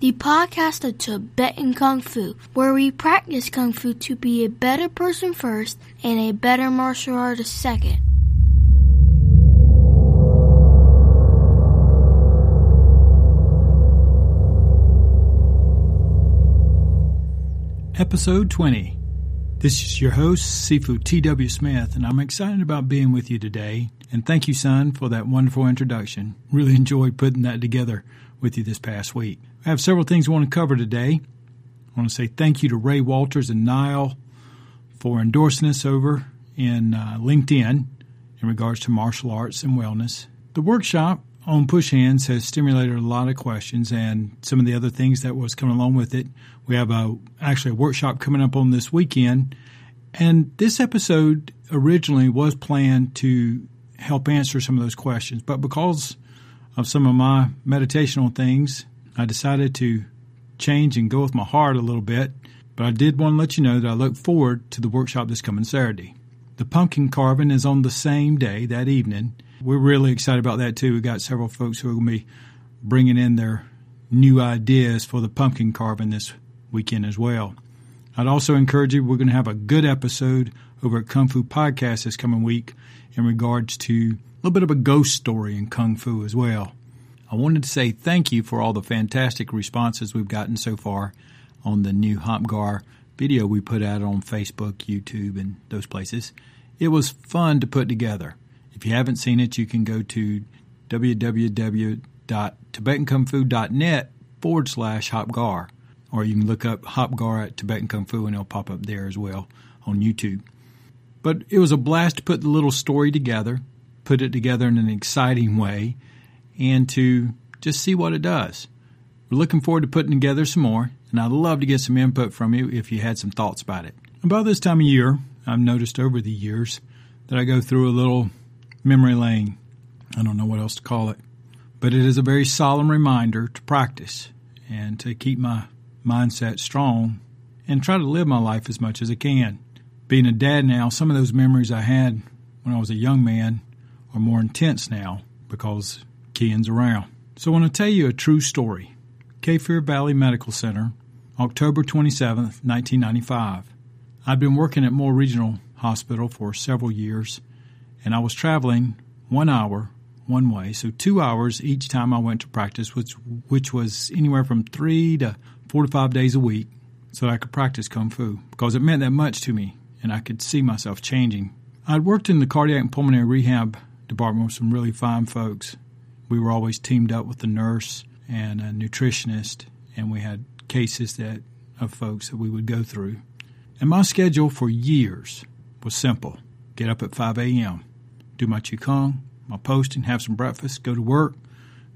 the podcast of Tibetan Kung Fu, where we practice Kung Fu to be a better person first and a better martial artist second. Episode 20. This is your host, Sifu T.W. Smith, and I'm excited about being with you today. And thank you, son, for that wonderful introduction. Really enjoyed putting that together with you this past week. I have several things I want to cover today. I want to say thank you to Ray Walters and Nile for endorsing us over in uh, LinkedIn in regards to martial arts and wellness. The workshop on push hands has stimulated a lot of questions and some of the other things that was coming along with it. We have a actually a workshop coming up on this weekend, and this episode originally was planned to help answer some of those questions, but because of some of my meditational things I decided to change and go with my heart a little bit, but I did want to let you know that I look forward to the workshop this coming Saturday. The pumpkin carving is on the same day, that evening. We're really excited about that too. We've got several folks who are going to be bringing in their new ideas for the pumpkin carving this weekend as well. I'd also encourage you, we're going to have a good episode over at Kung Fu Podcast this coming week in regards to a little bit of a ghost story in Kung Fu as well. I wanted to say thank you for all the fantastic responses we've gotten so far on the new Hopgar video we put out on Facebook, YouTube, and those places. It was fun to put together. If you haven't seen it, you can go to www.tibetankungfu.net forward slash Hopgar, or you can look up Hopgar at Tibetan Kung Fu and it'll pop up there as well on YouTube. But it was a blast to put the little story together, put it together in an exciting way and to just see what it does. We're looking forward to putting together some more, and I'd love to get some input from you if you had some thoughts about it. About this time of year, I've noticed over the years that I go through a little memory lane. I don't know what else to call it, but it is a very solemn reminder to practice and to keep my mindset strong and try to live my life as much as I can. Being a dad now, some of those memories I had when I was a young man are more intense now because Kean's around. So I want to tell you a true story. Cape Fear Valley Medical Center, October 27, 1995. I'd been working at Moore Regional Hospital for several years, and I was traveling one hour one way, so two hours each time I went to practice, which, which was anywhere from three to four to five days a week, so that I could practice Kung Fu, because it meant that much to me, and I could see myself changing. I'd worked in the cardiac and pulmonary rehab department with some really fine folks, we were always teamed up with the nurse and a nutritionist, and we had cases that of folks that we would go through. And my schedule for years was simple: get up at 5 a.m., do my qigong, my posting, have some breakfast, go to work,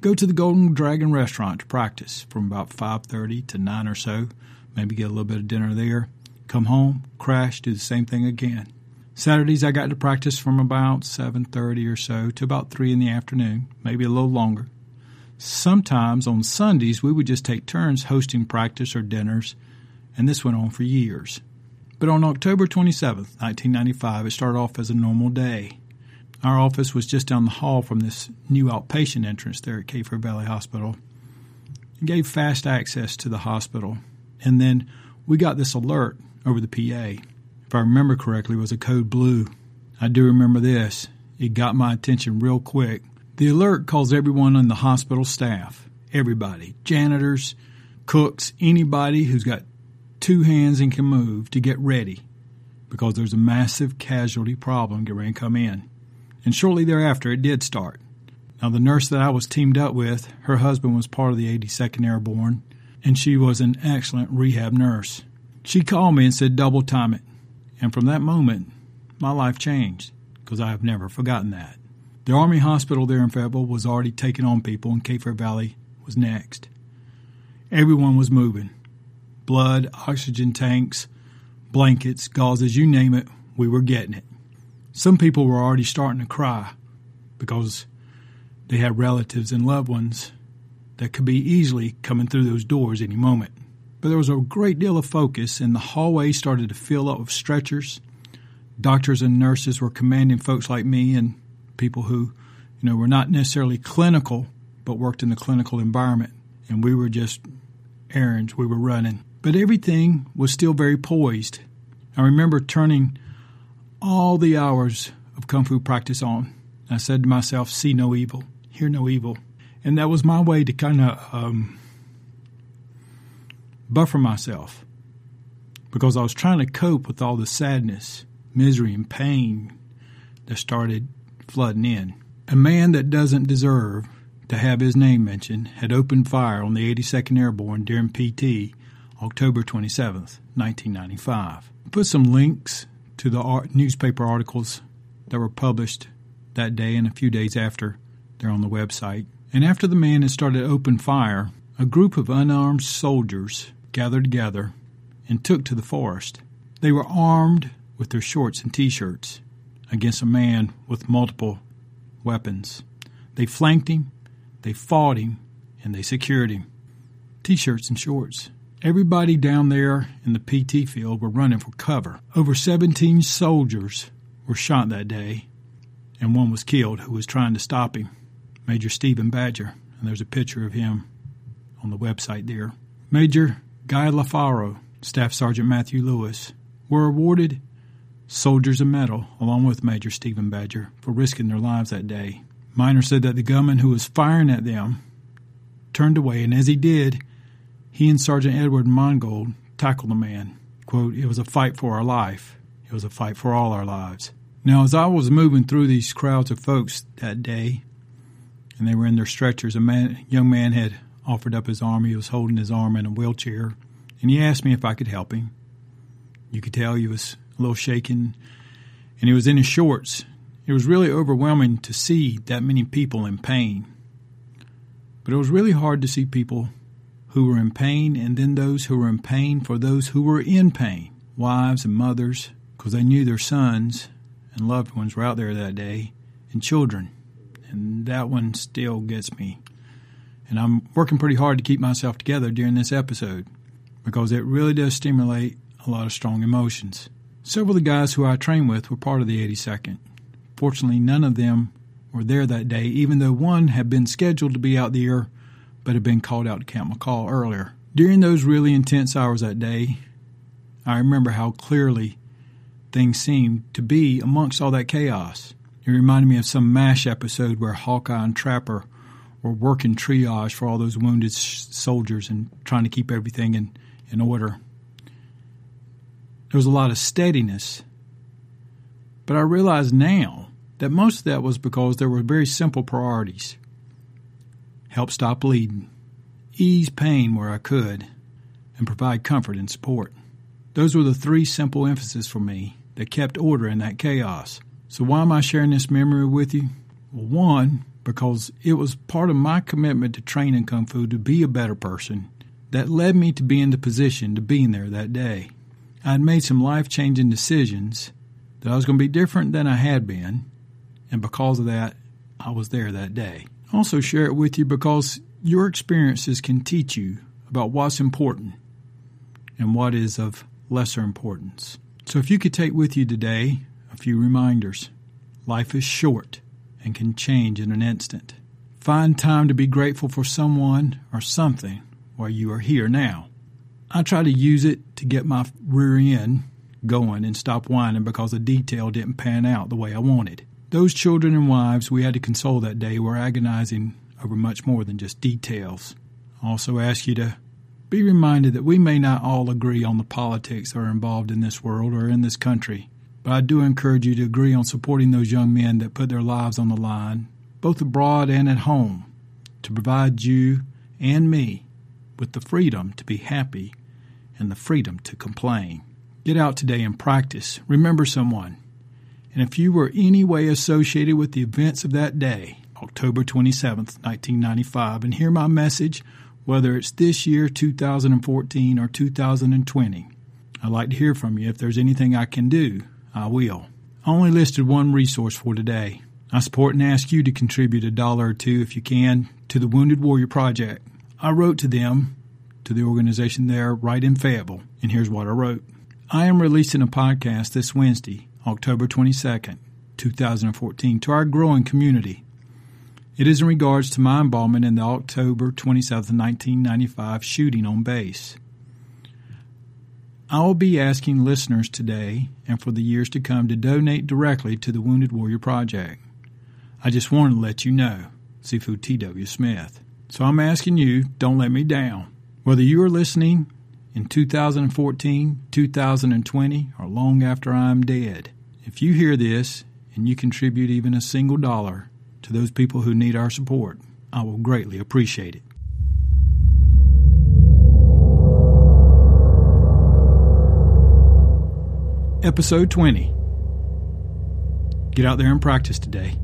go to the Golden Dragon restaurant to practice from about 5:30 to 9 or so, maybe get a little bit of dinner there, come home, crash, do the same thing again. Saturdays I got to practice from about 7:30 or so to about 3 in the afternoon, maybe a little longer. Sometimes on Sundays we would just take turns hosting practice or dinners, and this went on for years. But on October 27, 1995, it started off as a normal day. Our office was just down the hall from this new outpatient entrance there at Cape Fear Valley Hospital. It gave fast access to the hospital. And then we got this alert over the PA if I remember correctly, it was a code blue. I do remember this. It got my attention real quick. The alert calls everyone on the hospital staff, everybody, janitors, cooks, anybody who's got two hands and can move to get ready because there's a massive casualty problem getting ready to come in. And shortly thereafter, it did start. Now, the nurse that I was teamed up with, her husband was part of the 82nd Airborne, and she was an excellent rehab nurse. She called me and said, double time it. And from that moment, my life changed because I have never forgotten that. The Army hospital there in Fayetteville was already taking on people, and Cape Fear Valley was next. Everyone was moving blood, oxygen tanks, blankets, gauzes, you name it, we were getting it. Some people were already starting to cry because they had relatives and loved ones that could be easily coming through those doors any moment. But there was a great deal of focus, and the hallway started to fill up with stretchers. Doctors and nurses were commanding folks like me and people who, you know, were not necessarily clinical, but worked in the clinical environment. And we were just errands we were running. But everything was still very poised. I remember turning all the hours of Kung Fu practice on. I said to myself, see no evil, hear no evil. And that was my way to kind of um, buffer myself because I was trying to cope with all the sadness, misery, and pain that started flooding in. A man that doesn't deserve to have his name mentioned had opened fire on the 82nd Airborne during PT October 27, 1995. put some links to the art, newspaper articles that were published that day and a few days after. They're on the website. And after the man had started open fire, a group of unarmed soldiers gathered together and took to the forest. They were armed with their shorts and t shirts against a man with multiple weapons. They flanked him, they fought him, and they secured him. T shirts and shorts. Everybody down there in the PT field were running for cover. Over 17 soldiers were shot that day, and one was killed who was trying to stop him. Major Stephen Badger, and there's a picture of him on the website there. Major Guy LoFaro, Staff Sergeant Matthew Lewis, were awarded Soldiers a medal, along with Major Stephen Badger, for risking their lives that day. Miner said that the gunman who was firing at them turned away, and as he did, he and Sergeant Edward Mongold tackled the man. Quote, It was a fight for our life. It was a fight for all our lives. Now, as I was moving through these crowds of folks that day, and they were in their stretchers, a man, young man had offered up his arm. He was holding his arm in a wheelchair, and he asked me if I could help him. You could tell he was a little shaken, and he was in his shorts. It was really overwhelming to see that many people in pain. But it was really hard to see people who were in pain, and then those who were in pain for those who were in pain wives and mothers, because they knew their sons and loved ones were out there that day, and children. And that one still gets me. And I'm working pretty hard to keep myself together during this episode because it really does stimulate a lot of strong emotions. Several of the guys who I trained with were part of the 82nd. Fortunately, none of them were there that day, even though one had been scheduled to be out there but had been called out to Camp McCall earlier. During those really intense hours that day, I remember how clearly things seemed to be amongst all that chaos. It reminded me of some MASH episode where Hawkeye and Trapper were working triage for all those wounded soldiers and trying to keep everything in, in order. There was a lot of steadiness. But I realize now that most of that was because there were very simple priorities help stop bleeding, ease pain where I could, and provide comfort and support. Those were the three simple emphases for me that kept order in that chaos. So, why am I sharing this memory with you? Well, one, because it was part of my commitment to train in Kung Fu to be a better person that led me to be in the position to being there that day. I had made some life changing decisions that I was going to be different than I had been, and because of that, I was there that day also share it with you because your experiences can teach you about what's important and what is of lesser importance. So, if you could take with you today a few reminders life is short and can change in an instant. Find time to be grateful for someone or something while you are here now. I try to use it to get my rear end going and stop whining because a detail didn't pan out the way I wanted. Those children and wives we had to console that day were agonizing over much more than just details. I also ask you to be reminded that we may not all agree on the politics that are involved in this world or in this country, but I do encourage you to agree on supporting those young men that put their lives on the line, both abroad and at home, to provide you and me with the freedom to be happy and the freedom to complain. Get out today and practice. Remember someone. And if you were any way associated with the events of that day, October 27th, 1995, and hear my message, whether it's this year, 2014, or 2020, I'd like to hear from you. If there's anything I can do, I will. I only listed one resource for today. I support and ask you to contribute a dollar or two if you can to the Wounded Warrior Project. I wrote to them, to the organization there, right in Fayetteville, and here's what I wrote. I am releasing a podcast this Wednesday October 22nd, 2014, to our growing community. It is in regards to my involvement in the October 27, 1995 shooting on base. I will be asking listeners today and for the years to come to donate directly to the Wounded Warrior Project. I just wanted to let you know, Sifu T.W. Smith. So I'm asking you, don't let me down. Whether you are listening in 2014, 2020, or long after I am dead, if you hear this and you contribute even a single dollar to those people who need our support, I will greatly appreciate it. Episode 20. Get out there and practice today.